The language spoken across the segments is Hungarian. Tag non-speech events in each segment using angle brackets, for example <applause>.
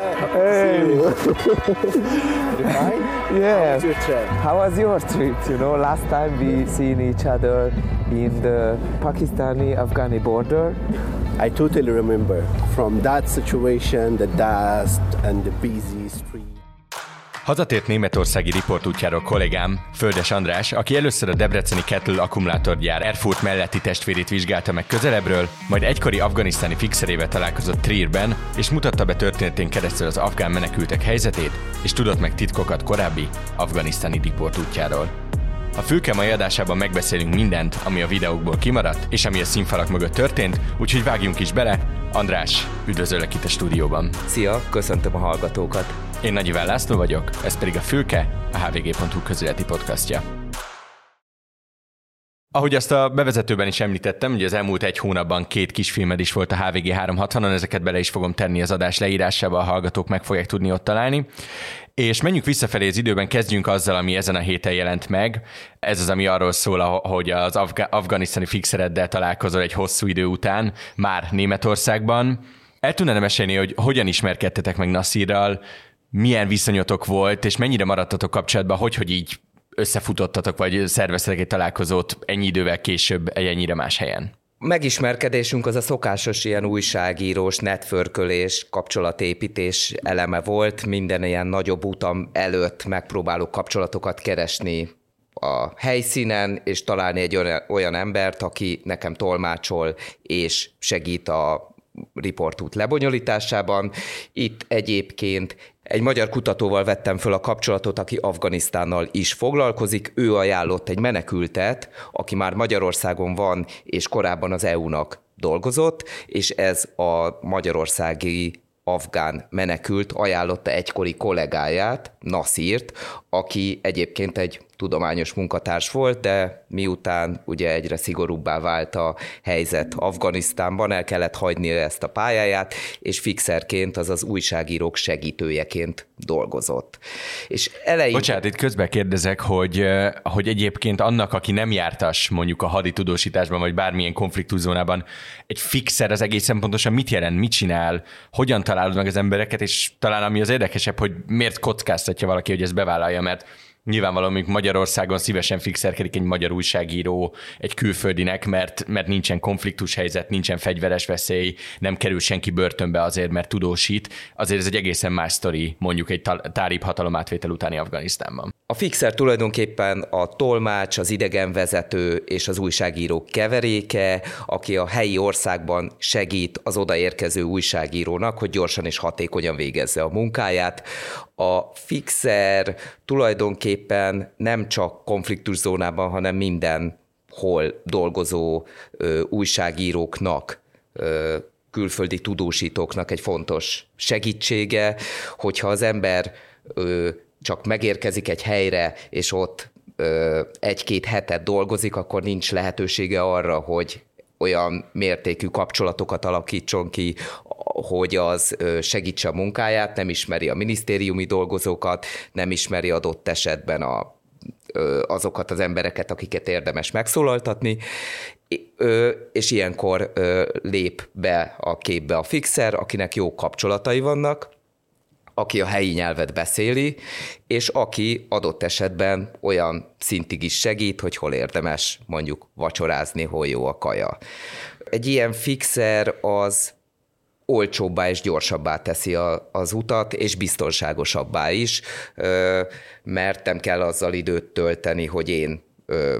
Hey. yeah. <laughs> How was your trip? How was your trip? You know, last time we seen each other in the Pakistani-Afghani border. I totally remember from that situation, the dust and the busy street. Hazatért németországi riportútjáról kollégám, Földes András, aki először a debreceni Kettle akkumulátorgyár Erfurt melletti testvérét vizsgálta meg közelebbről, majd egykori afganisztáni fixerével találkozott Trierben, és mutatta be történetén keresztül az afgán menekültek helyzetét, és tudott meg titkokat korábbi afganisztáni riportútjáról. A fülke mai adásában megbeszélünk mindent, ami a videókból kimaradt, és ami a színfalak mögött történt, úgyhogy vágjunk is bele. András, üdvözöllek itt a stúdióban. Szia, köszöntöm a hallgatókat. Én Nagy Iván László vagyok, ez pedig a Fülke, a hvg.hu közületi podcastja. Ahogy azt a bevezetőben is említettem, hogy az elmúlt egy hónapban két kisfilmed is volt a HVG 360-on, ezeket bele is fogom tenni az adás leírásába, a hallgatók meg fogják tudni ott találni. És menjünk visszafelé az időben, kezdjünk azzal, ami ezen a héten jelent meg. Ez az, ami arról szól, hogy az afga- afganisztáni fixereddel találkozol egy hosszú idő után, már Németországban. El tudnád mesélni, hogy hogyan ismerkedtetek meg Nassirral, milyen viszonyotok volt, és mennyire maradtatok kapcsolatban, hogy, hogy így összefutottatok, vagy szerveztetek egy találkozót ennyi idővel később egy ennyire más helyen? Megismerkedésünk az a szokásos ilyen újságírós, netförkölés, kapcsolatépítés eleme volt. Minden ilyen nagyobb utam előtt megpróbálok kapcsolatokat keresni a helyszínen, és találni egy olyan, olyan embert, aki nekem tolmácsol, és segít a riportút lebonyolításában. Itt egyébként egy magyar kutatóval vettem föl a kapcsolatot, aki Afganisztánnal is foglalkozik. Ő ajánlott egy menekültet, aki már Magyarországon van, és korábban az EU-nak dolgozott, és ez a magyarországi afgán menekült ajánlotta egykori kollégáját, Nasírt, aki egyébként egy tudományos munkatárs volt, de miután ugye egyre szigorúbbá vált a helyzet Afganisztánban, el kellett hagyni ezt a pályáját, és fixerként, azaz újságírók segítőjeként dolgozott. És elején... Bocsánat, itt közben kérdezek, hogy, hogy egyébként annak, aki nem jártas mondjuk a haditudósításban, vagy bármilyen konfliktuszónában, egy fixer az egészen pontosan mit jelent, mit csinál, hogyan találod meg az embereket, és talán ami az érdekesebb, hogy miért kockáztatja valaki, hogy ezt bevállalja, mert nyilvánvalóan mondjuk Magyarországon szívesen fixerkedik egy magyar újságíró egy külföldinek, mert, mert nincsen konfliktus helyzet, nincsen fegyveres veszély, nem kerül senki börtönbe azért, mert tudósít. Azért ez egy egészen más sztori, mondjuk egy tárib hatalomátvétel utáni Afganisztánban. A fixer tulajdonképpen a tolmács, az idegenvezető és az újságíró keveréke, aki a helyi országban segít az odaérkező újságírónak, hogy gyorsan és hatékonyan végezze a munkáját a fixer tulajdonképpen nem csak konfliktuszónában, hanem mindenhol dolgozó ö, újságíróknak, ö, külföldi tudósítóknak egy fontos segítsége, hogyha az ember ö, csak megérkezik egy helyre, és ott egy-két hetet dolgozik, akkor nincs lehetősége arra, hogy olyan mértékű kapcsolatokat alakítson ki, hogy az segítse a munkáját, nem ismeri a minisztériumi dolgozókat, nem ismeri adott esetben a, azokat az embereket, akiket érdemes megszólaltatni, és ilyenkor lép be a képbe a fixer, akinek jó kapcsolatai vannak, aki a helyi nyelvet beszéli, és aki adott esetben olyan szintig is segít, hogy hol érdemes mondjuk vacsorázni, hol jó a kaja. Egy ilyen fixer az olcsóbbá és gyorsabbá teszi a, az utat, és biztonságosabbá is, mert nem kell azzal időt tölteni, hogy én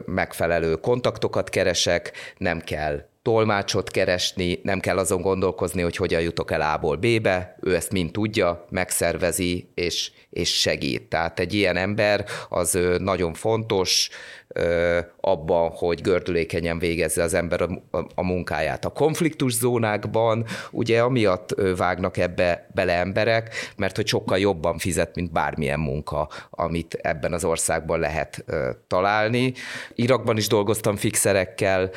megfelelő kontaktokat keresek, nem kell tolmácsot keresni, nem kell azon gondolkozni, hogy hogyan jutok el A-ból B-be, ő ezt mind tudja, megszervezi és, és segít. Tehát egy ilyen ember az nagyon fontos, abban, hogy gördülékenyen végezze az ember a, a munkáját. A konfliktus zónákban ugye amiatt vágnak ebbe bele emberek, mert hogy sokkal jobban fizet, mint bármilyen munka, amit ebben az országban lehet találni. Irakban is dolgoztam fixerekkel,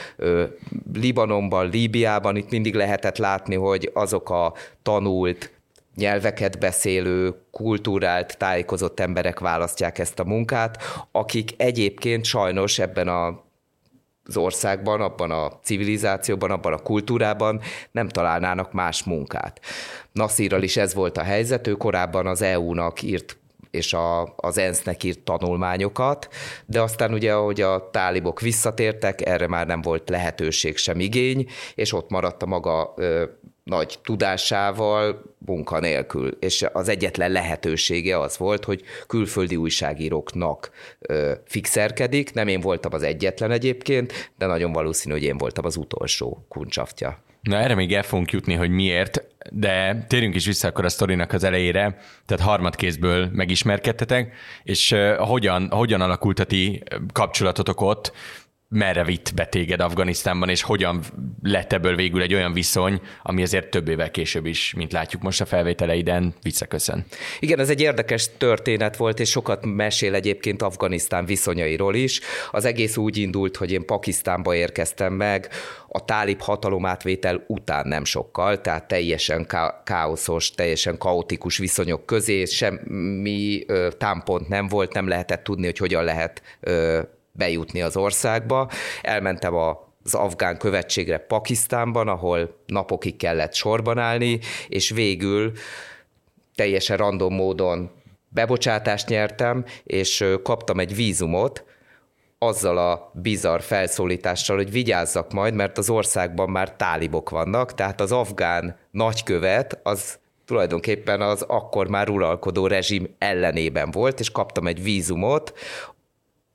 Libanonban, Líbiában, itt mindig lehetett látni, hogy azok a tanult, nyelveket beszélő, kultúrált, tájékozott emberek választják ezt a munkát, akik egyébként sajnos ebben a az országban, abban a civilizációban, abban a kultúrában nem találnának más munkát. Nassirral is ez volt a helyzet, ő korábban az EU-nak írt és a, az ENSZ-nek írt tanulmányokat, de aztán ugye, ahogy a tálibok visszatértek, erre már nem volt lehetőség sem igény, és ott maradt a maga ö, nagy tudásával, munkanélkül, és az egyetlen lehetősége az volt, hogy külföldi újságíróknak ö, fixerkedik. Nem én voltam az egyetlen egyébként, de nagyon valószínű, hogy én voltam az utolsó kuncsaftja. Na erre még el fogunk jutni, hogy miért, de térjünk is vissza akkor a sztorinak az elejére, tehát harmadkézből megismerkedtetek, és uh, hogyan, hogyan alakult a ti kapcsolatotok ott, merre vitt be téged Afganisztánban, és hogyan lett ebből végül egy olyan viszony, ami azért több évvel később is, mint látjuk most a felvételeiden, visszaköszön. Igen, ez egy érdekes történet volt, és sokat mesél egyébként Afganisztán viszonyairól is. Az egész úgy indult, hogy én Pakisztánba érkeztem meg, a tálib hatalomátvétel után nem sokkal, tehát teljesen ká- káoszos, teljesen kaotikus viszonyok közé, semmi ö, támpont nem volt, nem lehetett tudni, hogy hogyan lehet ö, bejutni az országba. Elmentem a az afgán követségre Pakisztánban, ahol napokig kellett sorban állni, és végül teljesen random módon bebocsátást nyertem, és kaptam egy vízumot, azzal a bizarr felszólítással, hogy vigyázzak majd, mert az országban már tálibok vannak, tehát az afgán nagykövet az tulajdonképpen az akkor már uralkodó rezsim ellenében volt, és kaptam egy vízumot,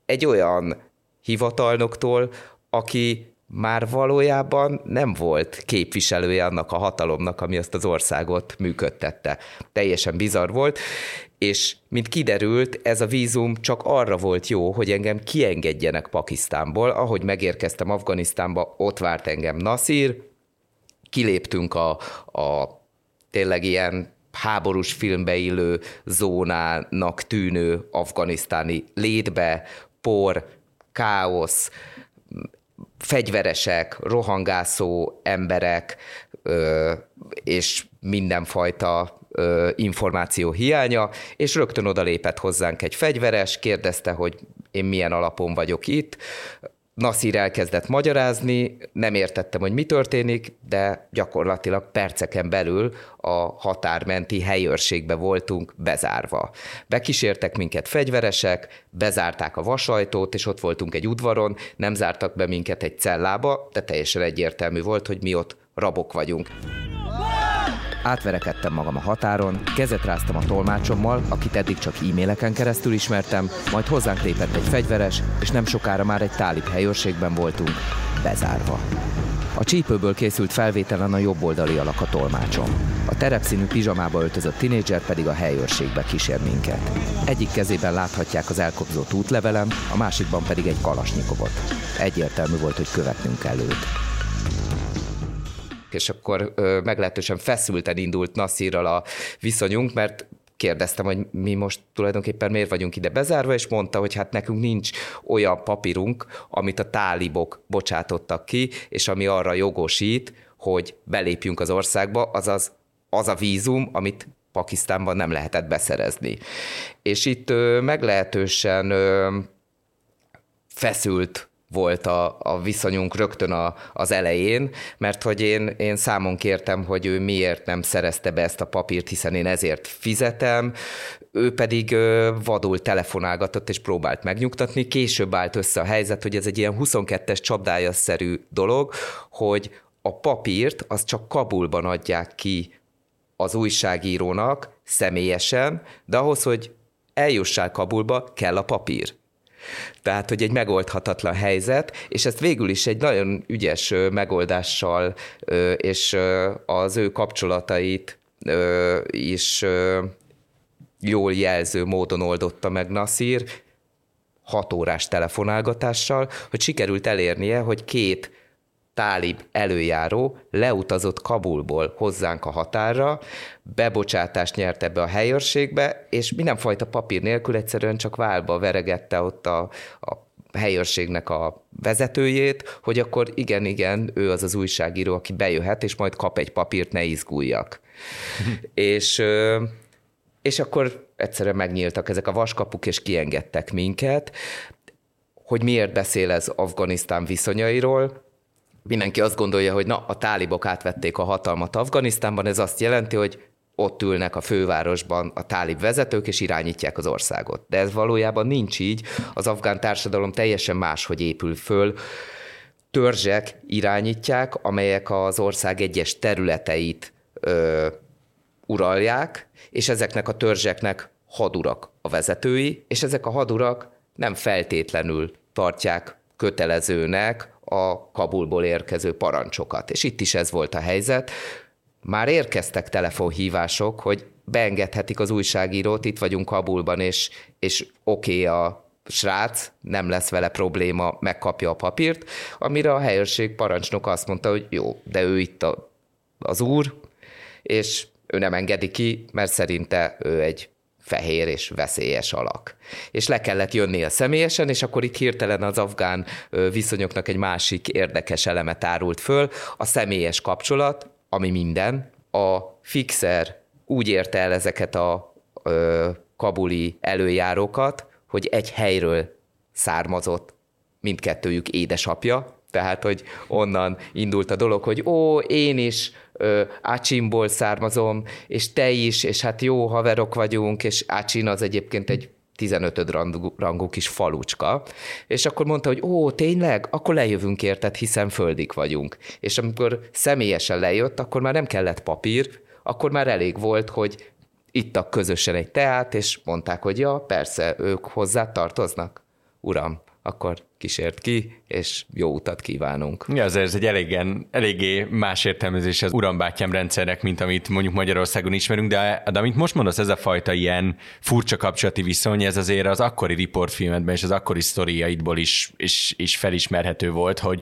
egy olyan hivatalnoktól, aki már valójában nem volt képviselője annak a hatalomnak, ami azt az országot működtette. Teljesen bizarr volt, és mint kiderült, ez a vízum csak arra volt jó, hogy engem kiengedjenek Pakisztánból. Ahogy megérkeztem Afganisztánba, ott várt engem Nasir, kiléptünk a, a tényleg ilyen háborús filmbe illő zónának tűnő afganisztáni létbe, por, káosz, fegyveresek, rohangászó emberek, és mindenfajta információ hiánya, és rögtön odalépett hozzánk egy fegyveres, kérdezte, hogy én milyen alapon vagyok itt, Nasir elkezdett magyarázni, nem értettem, hogy mi történik, de gyakorlatilag perceken belül a határmenti helyőrségbe voltunk bezárva. Bekísértek minket fegyveresek, bezárták a vasajtót, és ott voltunk egy udvaron, nem zártak be minket egy cellába, de teljesen egyértelmű volt, hogy mi ott rabok vagyunk. Átverekedtem magam a határon, kezet ráztam a tolmácsommal, akit eddig csak e-maileken keresztül ismertem, majd hozzánk lépett egy fegyveres, és nem sokára már egy tálib helyőrségben voltunk, bezárva. A csípőből készült felvételen a jobb oldali alak a tolmácsom. A terepszínű pizsamába öltözött tinédzser pedig a helyőrségbe kísér minket. Egyik kezében láthatják az elkobzott útlevelem, a másikban pedig egy kalasnyikovot. Egyértelmű volt, hogy követnünk kell és akkor meglehetősen feszülten indult Nassirral a viszonyunk, mert kérdeztem, hogy mi most tulajdonképpen miért vagyunk ide bezárva, és mondta, hogy hát nekünk nincs olyan papírunk, amit a tálibok bocsátottak ki, és ami arra jogosít, hogy belépjünk az országba, azaz az a vízum, amit Pakisztánban nem lehetett beszerezni. És itt meglehetősen feszült volt a, a viszonyunk rögtön a, az elején, mert hogy én, én számon kértem, hogy ő miért nem szerezte be ezt a papírt, hiszen én ezért fizetem, ő pedig vadul telefonálgatott és próbált megnyugtatni. Később állt össze a helyzet, hogy ez egy ilyen 22-es csapdája-szerű dolog, hogy a papírt az csak Kabulban adják ki az újságírónak személyesen, de ahhoz, hogy eljussál Kabulba, kell a papír. Tehát, hogy egy megoldhatatlan helyzet, és ezt végül is egy nagyon ügyes megoldással és az ő kapcsolatait is jól jelző módon oldotta meg Nasir, hat órás telefonálgatással, hogy sikerült elérnie, hogy két tálib előjáró leutazott Kabulból hozzánk a határra, bebocsátást nyert ebbe a helyőrségbe, és mindenfajta papír nélkül egyszerűen csak válba veregette ott a, a helyőrségnek a vezetőjét, hogy akkor igen, igen, ő az az újságíró, aki bejöhet, és majd kap egy papírt, ne izguljak. <laughs> és, és akkor egyszerűen megnyíltak ezek a vaskapuk, és kiengedtek minket hogy miért beszél ez Afganisztán viszonyairól. Mindenki azt gondolja, hogy na, a tálibok átvették a hatalmat Afganisztánban, ez azt jelenti, hogy ott ülnek a fővárosban a tálib vezetők, és irányítják az országot. De ez valójában nincs így. Az afgán társadalom teljesen máshogy épül föl. Törzsek irányítják, amelyek az ország egyes területeit ö, uralják, és ezeknek a törzseknek hadurak a vezetői, és ezek a hadurak nem feltétlenül tartják kötelezőnek a Kabulból érkező parancsokat. És itt is ez volt a helyzet. Már érkeztek telefonhívások, hogy beengedhetik az újságírót, itt vagyunk Kabulban, és, és oké okay a srác, nem lesz vele probléma, megkapja a papírt, amire a helyőrség parancsnok azt mondta, hogy jó, de ő itt a, az úr, és ő nem engedi ki, mert szerinte ő egy fehér és veszélyes alak. És le kellett jönnie személyesen, és akkor itt hirtelen az afgán viszonyoknak egy másik érdekes eleme tárult föl, a személyes kapcsolat, ami minden. A fixer úgy érte el ezeket a ö, kabuli előjárókat, hogy egy helyről származott mindkettőjük édesapja, tehát, hogy onnan indult a dolog, hogy ó, én is ö, Ácsimból származom, és te is, és hát jó haverok vagyunk, és Ácsin az egyébként egy 15 rangú, kis falucska, és akkor mondta, hogy ó, tényleg? Akkor lejövünk érted, hiszen földik vagyunk. És amikor személyesen lejött, akkor már nem kellett papír, akkor már elég volt, hogy ittak közösen egy teát, és mondták, hogy ja, persze, ők hozzá tartoznak. Uram, akkor kísért ki, és jó utat kívánunk. Ja, ez, ez egy elégen, eléggé más értelmezés az urambátyám rendszernek, mint amit mondjuk Magyarországon ismerünk, de, de amit most mondasz, ez a fajta ilyen furcsa kapcsolati viszony, ez azért az akkori riportfilmedben és az akkori sztoriaidból is, is, is felismerhető volt, hogy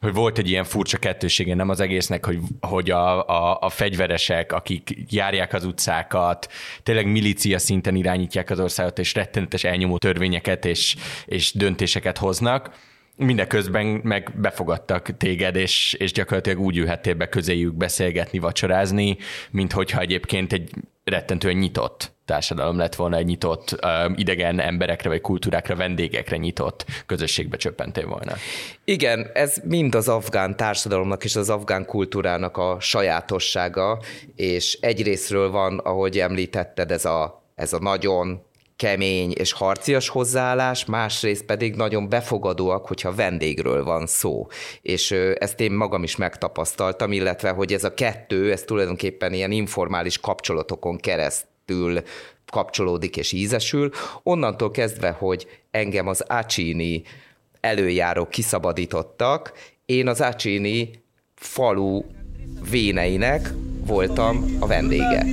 hogy volt egy ilyen furcsa kettősége, nem az egésznek, hogy, hogy a, a, a fegyveresek, akik járják az utcákat, tényleg milícia szinten irányítják az országot, és rettenetes elnyomó törvényeket és, és döntéseket hoznak, mindeközben meg befogadtak téged, és, és gyakorlatilag úgy ülhettél be közéjük beszélgetni, vacsorázni, mint hogyha egyébként egy rettentően nyitott társadalom lett volna egy nyitott, idegen emberekre vagy kultúrákra, vendégekre nyitott közösségbe csöppentél volna. Igen, ez mind az afgán társadalomnak és az afgán kultúrának a sajátossága, és egyrésztről van, ahogy említetted, ez a, ez a nagyon kemény és harcias hozzáállás, másrészt pedig nagyon befogadóak, hogyha vendégről van szó. És ezt én magam is megtapasztaltam, illetve hogy ez a kettő, ez tulajdonképpen ilyen informális kapcsolatokon keresztül kapcsolódik és ízesül. Onnantól kezdve, hogy engem az Ácsini előjárók kiszabadítottak, én az Ácsini falu véneinek voltam a vendége.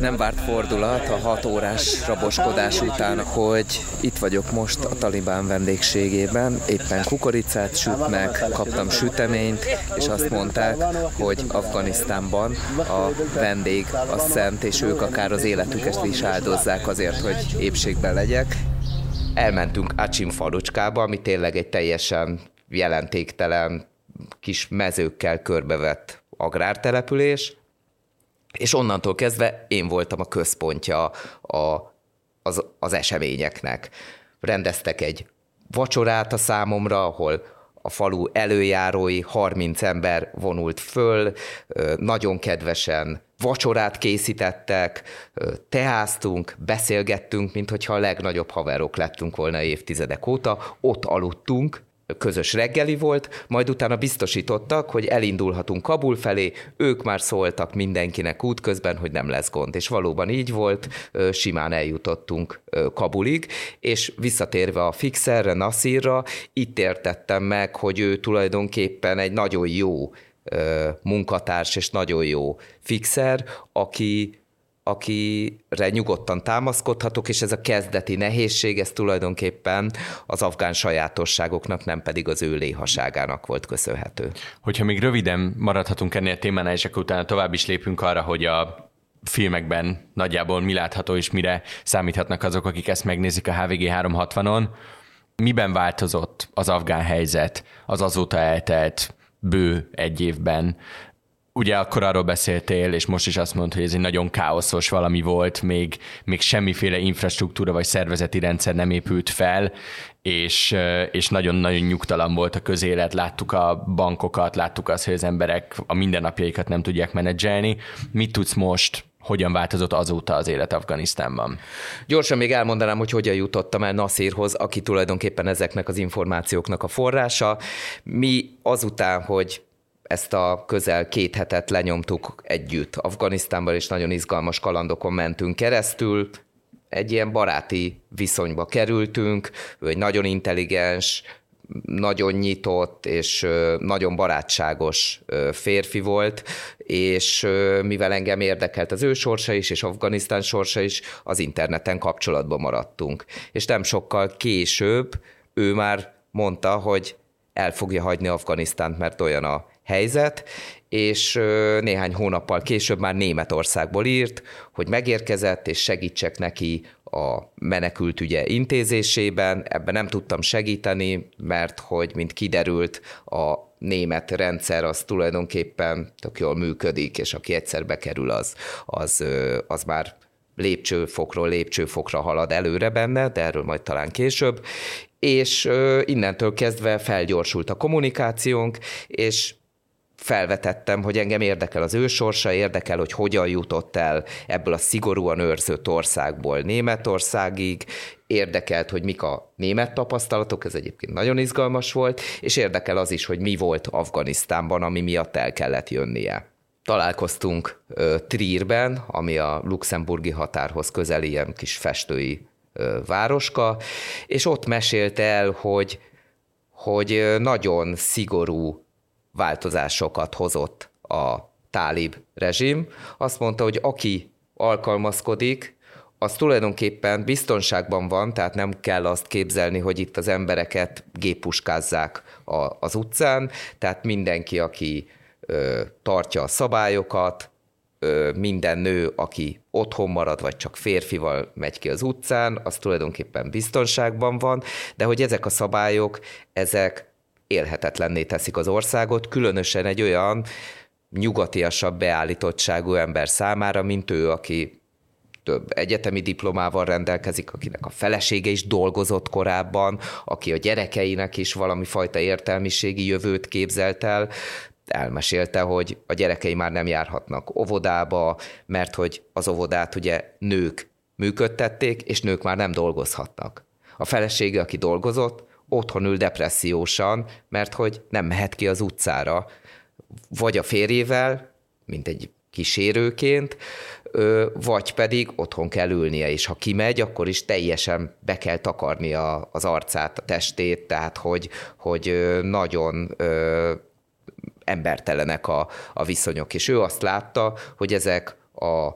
Nem várt fordulat a hat órás raboskodás után, hogy itt vagyok most a talibán vendégségében, éppen kukoricát sütnek, kaptam süteményt, és azt mondták, hogy Afganisztánban a vendég a szent, és ők akár az életüket is áldozzák azért, hogy épségben legyek. Elmentünk Acsim falucskába, ami tényleg egy teljesen jelentéktelen kis mezőkkel körbevett agrártelepülés, és onnantól kezdve én voltam a központja a, az, az eseményeknek. Rendeztek egy vacsorát a számomra, ahol a falu előjárói, 30 ember vonult föl, nagyon kedvesen vacsorát készítettek, teáztunk, beszélgettünk, mint hogyha a legnagyobb haverok lettünk volna évtizedek óta, ott aludtunk, közös reggeli volt, majd utána biztosítottak, hogy elindulhatunk Kabul felé, ők már szóltak mindenkinek útközben, hogy nem lesz gond. És valóban így volt, simán eljutottunk Kabulig, és visszatérve a fixerre, Nasirra, itt értettem meg, hogy ő tulajdonképpen egy nagyon jó munkatárs és nagyon jó fixer, aki akire nyugodtan támaszkodhatok, és ez a kezdeti nehézség, ez tulajdonképpen az afgán sajátosságoknak, nem pedig az ő léhaságának volt köszönhető. Hogyha még röviden maradhatunk ennél a témánál, és akkor utána tovább is lépünk arra, hogy a filmekben nagyjából mi látható, és mire számíthatnak azok, akik ezt megnézik a HVG 360-on. Miben változott az afgán helyzet az azóta eltelt bő egy évben? Ugye akkor arról beszéltél, és most is azt mondta, hogy ez egy nagyon káoszos valami volt, még, még semmiféle infrastruktúra vagy szervezeti rendszer nem épült fel, és, és nagyon-nagyon nyugtalan volt a közélet, láttuk a bankokat, láttuk azt, hogy az emberek a mindennapjaikat nem tudják menedzselni. Mit tudsz most hogyan változott azóta az élet Afganisztánban. Gyorsan még elmondanám, hogy hogyan jutottam el Nasirhoz, aki tulajdonképpen ezeknek az információknak a forrása. Mi azután, hogy ezt a közel két hetet lenyomtuk együtt Afganisztánban, és nagyon izgalmas kalandokon mentünk keresztül. Egy ilyen baráti viszonyba kerültünk, ő egy nagyon intelligens, nagyon nyitott és nagyon barátságos férfi volt, és mivel engem érdekelt az ő sorsa is, és Afganisztán sorsa is, az interneten kapcsolatban maradtunk. És nem sokkal később ő már mondta, hogy el fogja hagyni Afganisztánt, mert olyan a helyzet, és néhány hónappal később már Németországból írt, hogy megérkezett, és segítsek neki a menekült ügye intézésében. Ebben nem tudtam segíteni, mert hogy, mint kiderült, a német rendszer az tulajdonképpen tök jól működik, és aki egyszer bekerül, az, az, az már lépcsőfokról lépcsőfokra halad előre benne, de erről majd talán később, és innentől kezdve felgyorsult a kommunikációnk, és felvetettem, hogy engem érdekel az ő sorsa, érdekel, hogy hogyan jutott el ebből a szigorúan őrzött országból Németországig, érdekelt, hogy mik a német tapasztalatok, ez egyébként nagyon izgalmas volt, és érdekel az is, hogy mi volt Afganisztánban, ami miatt el kellett jönnie. Találkoztunk ö, Trierben, ami a luxemburgi határhoz közeli ilyen kis festői ö, városka, és ott mesélte el, hogy, hogy nagyon szigorú változásokat hozott a tálib rezsim. Azt mondta, hogy aki alkalmazkodik, az tulajdonképpen biztonságban van, tehát nem kell azt képzelni, hogy itt az embereket gépuskázzák a, az utcán, tehát mindenki, aki ö, tartja a szabályokat, ö, minden nő, aki otthon marad, vagy csak férfival megy ki az utcán, az tulajdonképpen biztonságban van, de hogy ezek a szabályok, ezek élhetetlenné teszik az országot, különösen egy olyan nyugatiasabb beállítottságú ember számára, mint ő, aki több egyetemi diplomával rendelkezik, akinek a felesége is dolgozott korábban, aki a gyerekeinek is valami fajta értelmiségi jövőt képzelt el, elmesélte, hogy a gyerekei már nem járhatnak óvodába, mert hogy az óvodát ugye nők működtették, és nők már nem dolgozhatnak. A felesége, aki dolgozott, otthon ül depressziósan, mert hogy nem mehet ki az utcára, vagy a férjével, mint egy kísérőként, vagy pedig otthon kell ülnie, és ha kimegy, akkor is teljesen be kell takarni a, az arcát, a testét, tehát hogy, hogy nagyon ö, embertelenek a, a viszonyok. És ő azt látta, hogy ezek a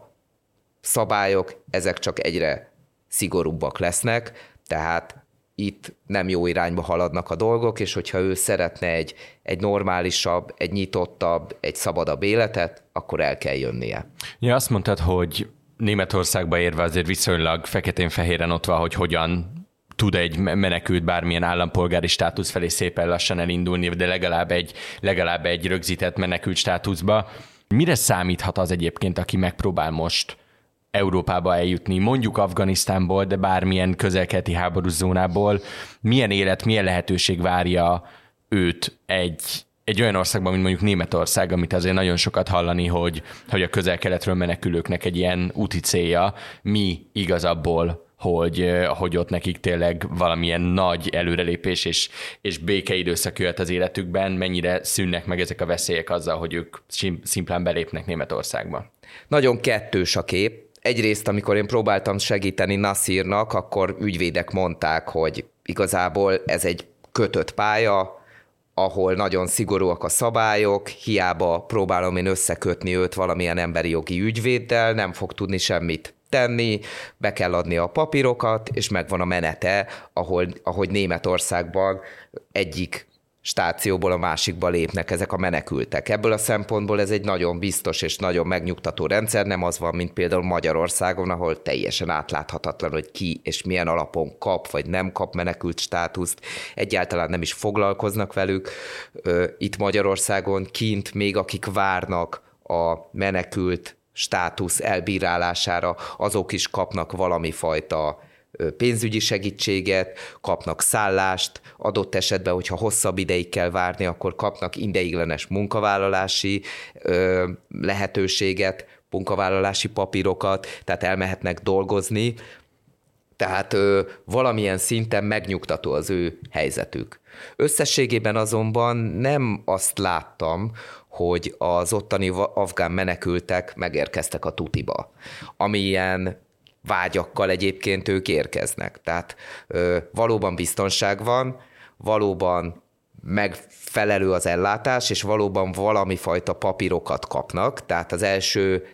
szabályok, ezek csak egyre szigorúbbak lesznek, tehát itt nem jó irányba haladnak a dolgok, és hogyha ő szeretne egy, egy normálisabb, egy nyitottabb, egy szabadabb életet, akkor el kell jönnie. Ja, azt mondtad, hogy Németországba érve azért viszonylag feketén-fehéren ott van, hogy hogyan tud egy menekült bármilyen állampolgári státusz felé szépen lassan elindulni, de legalább egy, legalább egy rögzített menekült státuszba. Mire számíthat az egyébként, aki megpróbál most Európába eljutni, mondjuk Afganisztánból, de bármilyen közelkeleti háborús zónából, milyen élet, milyen lehetőség várja őt egy, egy olyan országban, mint mondjuk Németország, amit azért nagyon sokat hallani, hogy, hogy a közel-keletről menekülőknek egy ilyen úti célja, mi igazaból hogy, hogy ott nekik tényleg valamilyen nagy előrelépés és, és békeidőszak jöhet az életükben, mennyire szűnnek meg ezek a veszélyek azzal, hogy ők szimplán belépnek Németországba. Nagyon kettős a kép egyrészt, amikor én próbáltam segíteni Nasirnak, akkor ügyvédek mondták, hogy igazából ez egy kötött pálya, ahol nagyon szigorúak a szabályok, hiába próbálom én összekötni őt valamilyen emberi jogi ügyvéddel, nem fog tudni semmit tenni, be kell adni a papírokat, és megvan a menete, ahol, ahogy Németországban egyik stációból a másikba lépnek ezek a menekültek. Ebből a szempontból ez egy nagyon biztos és nagyon megnyugtató rendszer, nem az van, mint például Magyarországon, ahol teljesen átláthatatlan, hogy ki és milyen alapon kap vagy nem kap menekült státuszt, egyáltalán nem is foglalkoznak velük. Itt Magyarországon kint még akik várnak a menekült státusz elbírálására, azok is kapnak valami fajta pénzügyi segítséget, kapnak szállást, adott esetben, hogyha hosszabb ideig kell várni, akkor kapnak ideiglenes munkavállalási lehetőséget, munkavállalási papírokat, tehát elmehetnek dolgozni, tehát valamilyen szinten megnyugtató az ő helyzetük. Összességében azonban nem azt láttam, hogy az ottani afgán menekültek megérkeztek a tutiba. Amilyen vágyakkal egyébként ők érkeznek. Tehát ö, valóban biztonság van, valóban megfelelő az ellátás, és valóban valami fajta papírokat kapnak, tehát az első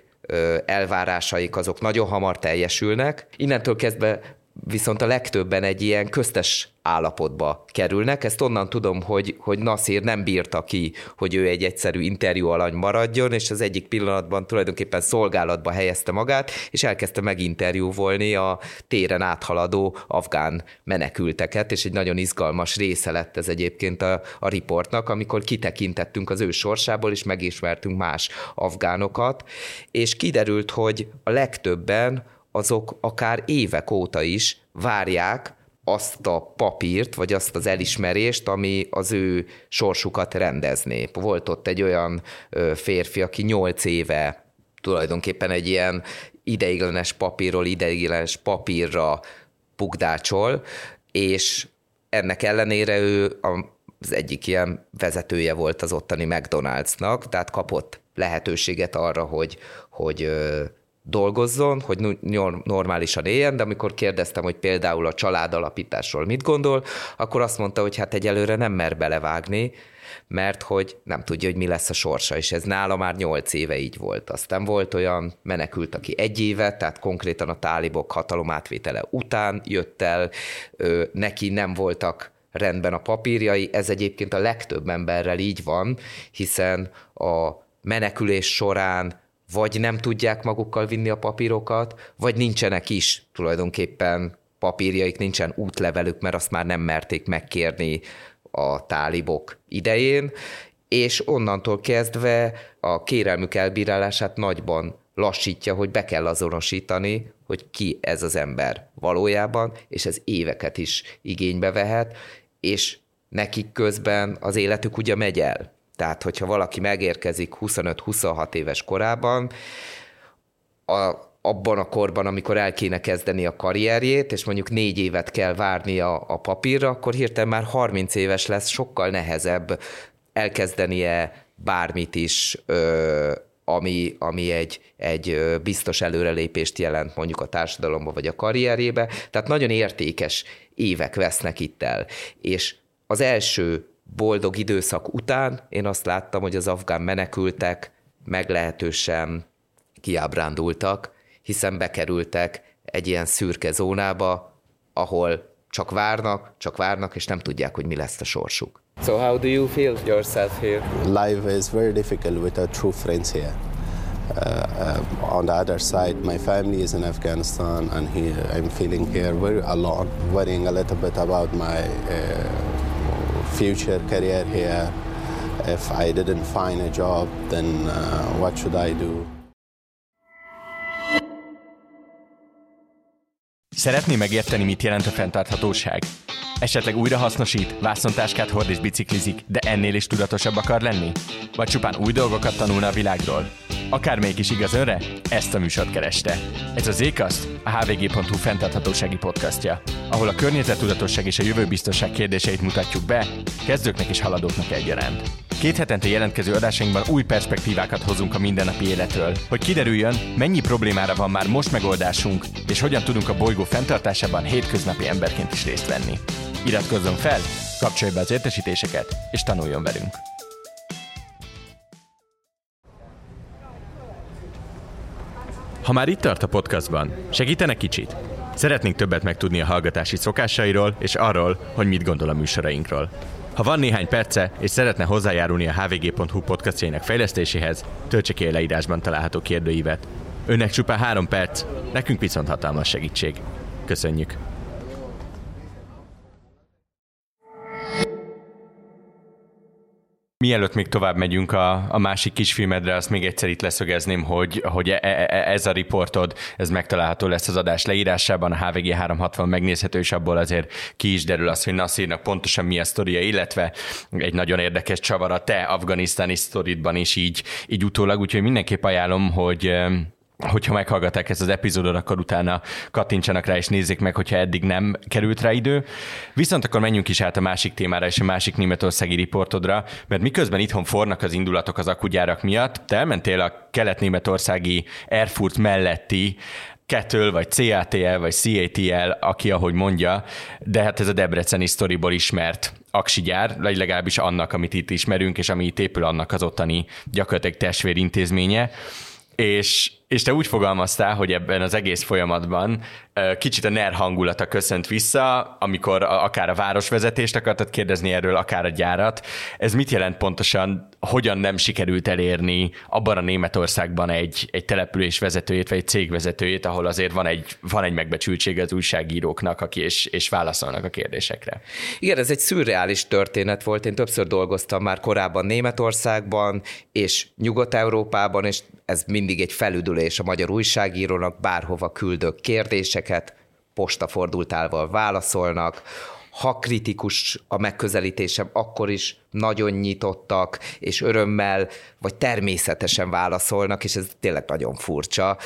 elvárásaik azok nagyon hamar teljesülnek. Innentől kezdve viszont a legtöbben egy ilyen köztes állapotba kerülnek. Ezt onnan tudom, hogy, hogy Nasir nem bírta ki, hogy ő egy egyszerű interjú alany maradjon, és az egyik pillanatban tulajdonképpen szolgálatba helyezte magát, és elkezdte meginterjúvolni a téren áthaladó afgán menekülteket, és egy nagyon izgalmas része lett ez egyébként a, a riportnak, amikor kitekintettünk az ő sorsából, és megismertünk más afgánokat, és kiderült, hogy a legtöbben azok akár évek óta is várják azt a papírt, vagy azt az elismerést, ami az ő sorsukat rendezné. Volt ott egy olyan férfi, aki nyolc éve tulajdonképpen egy ilyen ideiglenes papírról ideiglenes papírra pukdácsol, és ennek ellenére ő az egyik ilyen vezetője volt az ottani McDonald'snak, tehát kapott lehetőséget arra, hogy, hogy dolgozzon, hogy normálisan éljen, de amikor kérdeztem, hogy például a családalapításról mit gondol, akkor azt mondta, hogy hát egyelőre nem mer belevágni, mert hogy nem tudja, hogy mi lesz a sorsa, és ez nála már nyolc éve így volt. Aztán volt olyan menekült, aki egy éve, tehát konkrétan a tálibok hatalomátvétele után jött el, neki nem voltak rendben a papírjai, ez egyébként a legtöbb emberrel így van, hiszen a menekülés során vagy nem tudják magukkal vinni a papírokat, vagy nincsenek is tulajdonképpen papírjaik, nincsen útlevelük, mert azt már nem merték megkérni a tálibok idején, és onnantól kezdve a kérelmük elbírálását nagyban lassítja, hogy be kell azonosítani, hogy ki ez az ember valójában, és ez éveket is igénybe vehet, és nekik közben az életük ugye megy el. Tehát, hogyha valaki megérkezik 25-26 éves korában, a, abban a korban, amikor el kéne kezdeni a karrierjét, és mondjuk négy évet kell várni a, papírra, akkor hirtelen már 30 éves lesz, sokkal nehezebb elkezdenie bármit is, ami, ami egy, egy biztos előrelépést jelent mondjuk a társadalomba vagy a karrierjébe. Tehát nagyon értékes évek vesznek itt el. És az első boldog időszak után én azt láttam, hogy az afgán menekültek meglehetősen kiábrándultak, hiszen bekerültek egy ilyen szürke zónába, ahol csak várnak, csak várnak, és nem tudják, hogy mi lesz a sorsuk. So how do you feel yourself here? Life is very difficult without true friends here. Uh, uh, on the other side, my family is in Afghanistan, and here I'm feeling here very alone, worrying a little bit about my uh, future career here. If I didn't find a job, then uh, what should I do? Szeretné megérteni, mit jelent a fenntarthatóság? Esetleg újra hasznosít, vászontáskát hord és biciklizik, de ennél is tudatosabb akar lenni? Vagy csupán új dolgokat tanulna a világról? Akármelyik is igaz önre, ezt a műsort kereste. Ez a Zcast, a hvg.hu fenntarthatósági podcastja, ahol a környezettudatosság és a jövőbiztosság kérdéseit mutatjuk be, kezdőknek és haladóknak egyaránt. Két hetente jelentkező adásainkban új perspektívákat hozunk a mindennapi életről, hogy kiderüljön, mennyi problémára van már most megoldásunk, és hogyan tudunk a bolygó fenntartásában hétköznapi emberként is részt venni. Iratkozzon fel, kapcsolj be az értesítéseket, és tanuljon velünk! Ha már itt tart a podcastban, segítene kicsit? Szeretnénk többet megtudni a hallgatási szokásairól, és arról, hogy mit gondol a műsorainkról. Ha van néhány perce, és szeretne hozzájárulni a hvg.hu podcastjainak fejlesztéséhez, töltse ki a leírásban található kérdőívet. Önnek csupán három perc, nekünk viszont hatalmas segítség. Köszönjük! Mielőtt még tovább megyünk a, a másik kisfilmedre, azt még egyszer itt leszögezném, hogy, hogy e, e, e ez a riportod, ez megtalálható lesz az adás leírásában, a HVG 360 megnézhető, és abból azért ki is derül az, hogy Nasirnak pontosan mi a sztoria, illetve egy nagyon érdekes csavar a te afganisztáni sztoridban is így, így utólag, úgyhogy mindenképp ajánlom, hogy hogyha meghallgatták ezt az epizódot, akkor utána kattintsanak rá és nézzék meg, hogyha eddig nem került rá idő. Viszont akkor menjünk is át a másik témára és a másik németországi riportodra, mert miközben itthon fornak az indulatok az akugyárak miatt, te elmentél a kelet-németországi Erfurt melletti Kettle, vagy CATL, vagy CATL, aki ahogy mondja, de hát ez a Debreceni sztoriból ismert aksi gyár, vagy legalábbis annak, amit itt ismerünk, és ami itt épül annak az ottani gyakorlatilag testvérintézménye. És és te úgy fogalmaztál, hogy ebben az egész folyamatban kicsit a NER hangulata köszönt vissza, amikor akár a városvezetést akartad kérdezni erről, akár a gyárat. Ez mit jelent pontosan, hogyan nem sikerült elérni abban a Németországban egy, egy település vezetőjét, vagy egy cég vezetőjét, ahol azért van egy, van egy megbecsültség az újságíróknak, aki és, és válaszolnak a kérdésekre. Igen, ez egy szürreális történet volt. Én többször dolgoztam már korábban Németországban, és Nyugat-Európában, és ez mindig egy felüdülés a magyar újságírónak, bárhova küldök kérdéseket, postafordultálval válaszolnak, ha kritikus a megközelítésem, akkor is nagyon nyitottak, és örömmel, vagy természetesen válaszolnak, és ez tényleg nagyon furcsa,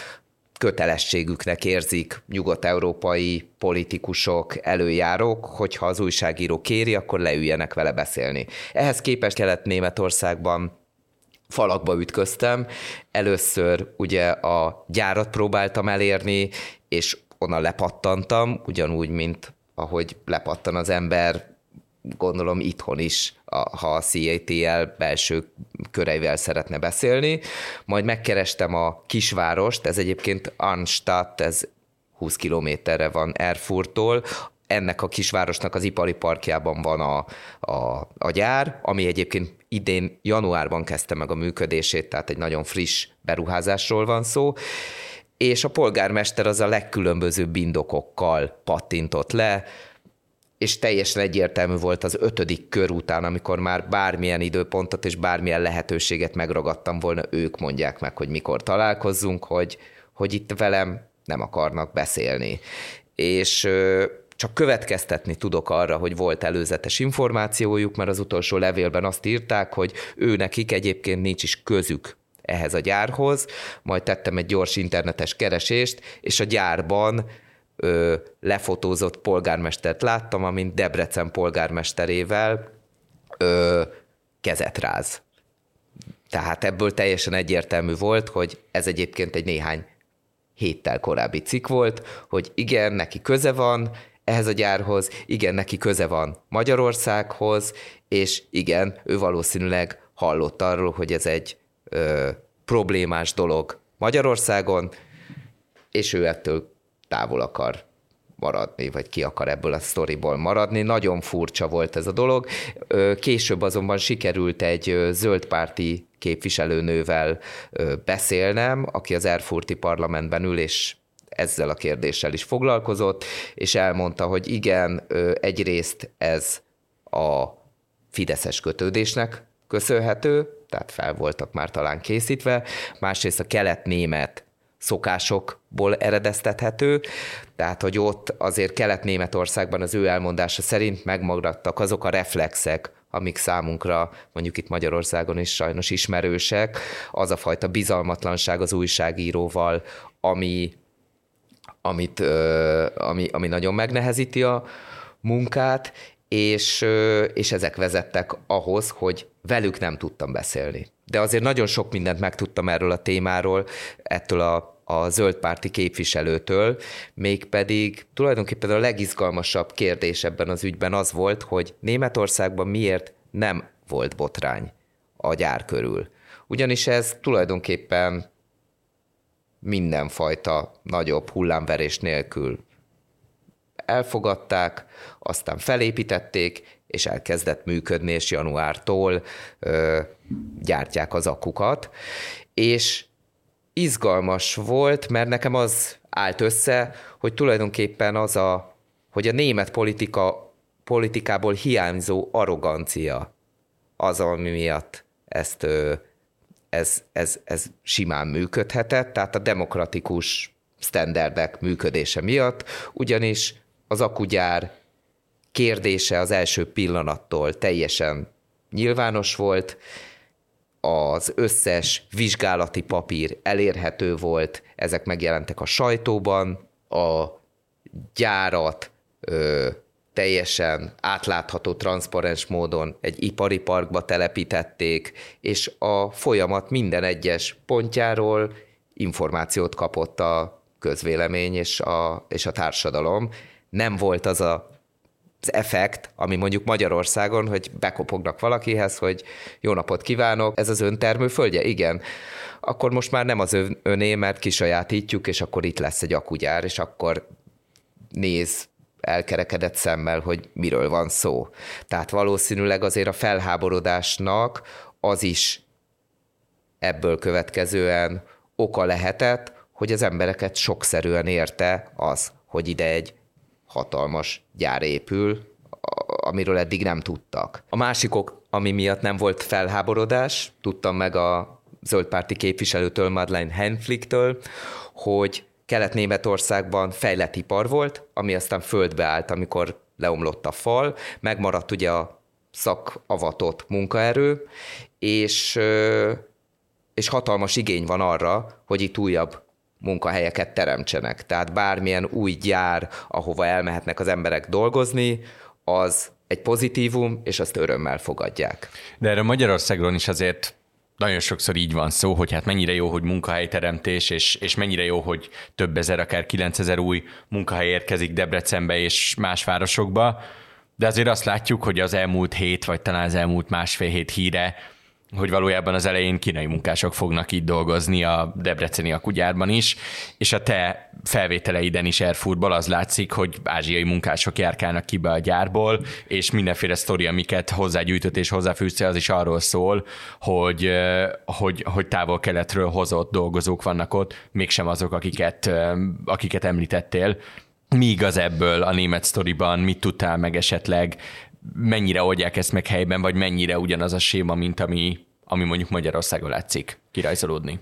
kötelességüknek érzik nyugat-európai politikusok, előjárók, hogyha az újságíró kéri, akkor leüljenek vele beszélni. Ehhez képest kelet Németországban falakba ütköztem. Először ugye a gyárat próbáltam elérni, és onnan lepattantam, ugyanúgy, mint ahogy lepattan az ember, gondolom itthon is, ha a CATL belső köreivel szeretne beszélni. Majd megkerestem a kisvárost, ez egyébként Arnstadt, ez 20 kilométerre van Erfurttól, ennek a kisvárosnak az ipari parkjában van a, a, a gyár, ami egyébként idén januárban kezdte meg a működését, tehát egy nagyon friss beruházásról van szó, és a polgármester az a legkülönbözőbb indokokkal pattintott le, és teljesen egyértelmű volt az ötödik kör után, amikor már bármilyen időpontot és bármilyen lehetőséget megragadtam volna, ők mondják meg, hogy mikor találkozzunk, hogy, hogy itt velem nem akarnak beszélni. És csak következtetni tudok arra, hogy volt előzetes információjuk, mert az utolsó levélben azt írták, hogy ő nekik egyébként nincs is közük ehhez a gyárhoz, majd tettem egy gyors internetes keresést, és a gyárban ö, lefotózott polgármestert láttam, amint Debrecen polgármesterével ö, kezet ráz. Tehát ebből teljesen egyértelmű volt, hogy ez egyébként egy néhány héttel korábbi cikk volt, hogy igen, neki köze van, ehhez a gyárhoz, igen, neki köze van Magyarországhoz, és igen, ő valószínűleg hallott arról, hogy ez egy ö, problémás dolog Magyarországon, és ő ettől távol akar maradni, vagy ki akar ebből a sztoriból maradni. Nagyon furcsa volt ez a dolog. Később azonban sikerült egy zöldpárti képviselőnővel beszélnem, aki az Erfurti parlamentben ül, és ezzel a kérdéssel is foglalkozott, és elmondta, hogy igen, egyrészt ez a fideszes kötődésnek köszönhető, tehát fel voltak már talán készítve, másrészt a kelet-német szokásokból eredeztethető, tehát hogy ott azért Kelet-Németországban az ő elmondása szerint megmaradtak azok a reflexek, amik számunkra mondjuk itt Magyarországon is sajnos ismerősek, az a fajta bizalmatlanság az újságíróval, ami amit, ami, ami nagyon megnehezíti a munkát, és, és ezek vezettek ahhoz, hogy velük nem tudtam beszélni. De azért nagyon sok mindent megtudtam erről a témáról, ettől a, a zöldpárti képviselőtől, mégpedig tulajdonképpen a legizgalmasabb kérdés ebben az ügyben az volt, hogy Németországban miért nem volt botrány a gyár körül. Ugyanis ez tulajdonképpen mindenfajta nagyobb hullámverés nélkül elfogadták, aztán felépítették, és elkezdett működni, és januártól ö, gyártják az akukat. És izgalmas volt, mert nekem az állt össze, hogy tulajdonképpen az a, hogy a német politika, politikából hiányzó arrogancia az, ami miatt ezt ez, ez, ez simán működhetett, tehát a demokratikus sztenderdek működése miatt, ugyanis az akugyár kérdése az első pillanattól teljesen nyilvános volt, az összes vizsgálati papír elérhető volt, ezek megjelentek a sajtóban, a gyárat ö, teljesen átlátható, transzparens módon egy ipari parkba telepítették, és a folyamat minden egyes pontjáról információt kapott a közvélemény és a, és a társadalom. Nem volt az a az effekt, ami mondjuk Magyarországon, hogy bekopognak valakihez, hogy jó napot kívánok, ez az öntermő földje? Igen. Akkor most már nem az öné, mert kisajátítjuk, és akkor itt lesz egy akugyár, és akkor néz elkerekedett szemmel, hogy miről van szó. Tehát valószínűleg azért a felháborodásnak az is ebből következően oka lehetett, hogy az embereket sokszerűen érte az, hogy ide egy hatalmas gyár épül, amiről eddig nem tudtak. A másikok, ami miatt nem volt felháborodás, tudtam meg a zöldpárti képviselőtől, Madeleine Henflicktől, hogy Kelet-Németországban fejlett ipar volt, ami aztán földbe állt, amikor leomlott a fal, megmaradt ugye a szakavatott munkaerő, és, és hatalmas igény van arra, hogy itt újabb munkahelyeket teremtsenek. Tehát bármilyen új gyár, ahova elmehetnek az emberek dolgozni, az egy pozitívum, és azt örömmel fogadják. De erről Magyarországról is azért nagyon sokszor így van szó, hogy hát mennyire jó, hogy munkahelyteremtés, és, és mennyire jó, hogy több ezer, akár 9000 új munkahely érkezik Debrecenbe és más városokba, de azért azt látjuk, hogy az elmúlt hét, vagy talán az elmúlt másfél hét híre hogy valójában az elején kínai munkások fognak itt dolgozni a Debreceni akugyárban is, és a te felvételeiden is Erfurtból az látszik, hogy ázsiai munkások járkálnak ki be a gyárból, és mindenféle sztori, amiket hozzágyűjtött és hozzáfűzte, az is arról szól, hogy, hogy, hogy távol-keletről hozott dolgozók vannak ott, mégsem azok, akiket, akiket említettél. Mi igaz ebből a német sztoriban, mit tudtál meg esetleg, mennyire oldják ezt meg helyben, vagy mennyire ugyanaz a séma, mint ami, ami mondjuk Magyarországon látszik kirajzolódni.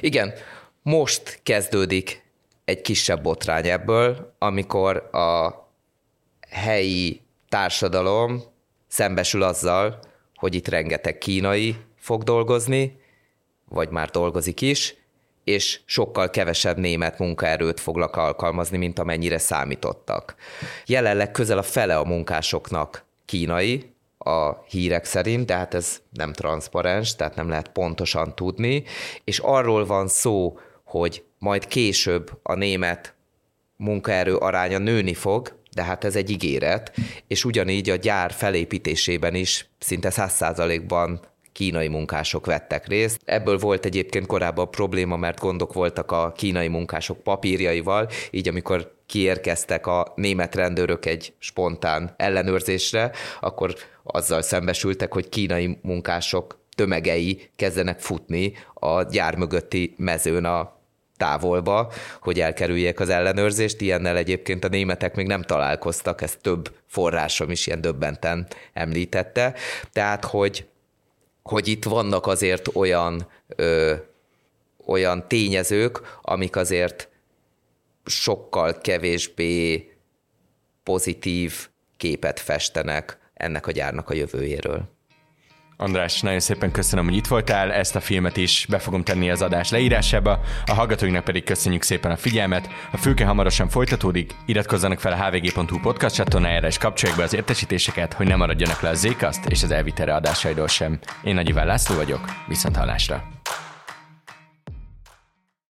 Igen, most kezdődik egy kisebb botrány ebből, amikor a helyi társadalom szembesül azzal, hogy itt rengeteg kínai fog dolgozni, vagy már dolgozik is, és sokkal kevesebb német munkaerőt foglak alkalmazni, mint amennyire számítottak. Jelenleg közel a fele a munkásoknak kínai, a hírek szerint, de hát ez nem transzparens, tehát nem lehet pontosan tudni, és arról van szó, hogy majd később a német munkaerő aránya nőni fog, de hát ez egy ígéret, és ugyanígy a gyár felépítésében is szinte száz százalékban kínai munkások vettek részt. Ebből volt egyébként korábban probléma, mert gondok voltak a kínai munkások papírjaival, így amikor kiérkeztek a német rendőrök egy spontán ellenőrzésre, akkor azzal szembesültek, hogy kínai munkások tömegei kezdenek futni a gyár mögötti mezőn a távolba, hogy elkerüljék az ellenőrzést. Ilyennel egyébként a németek még nem találkoztak, ezt több forrásom is ilyen döbbenten említette. Tehát, hogy hogy itt vannak azért olyan, ö, olyan tényezők, amik azért sokkal kevésbé pozitív képet festenek ennek a gyárnak a jövőjéről. András, nagyon szépen köszönöm, hogy itt voltál, ezt a filmet is be fogom tenni az adás leírásába, a hallgatóinknak pedig köszönjük szépen a figyelmet. A fülke hamarosan folytatódik, iratkozzanak fel a hvg.hu podcast csatornájára és kapcsolják be az értesítéseket, hogy ne maradjanak le a Zcast és az elvitere adásairól sem. Én Nagy Iván László vagyok, viszont hallásra.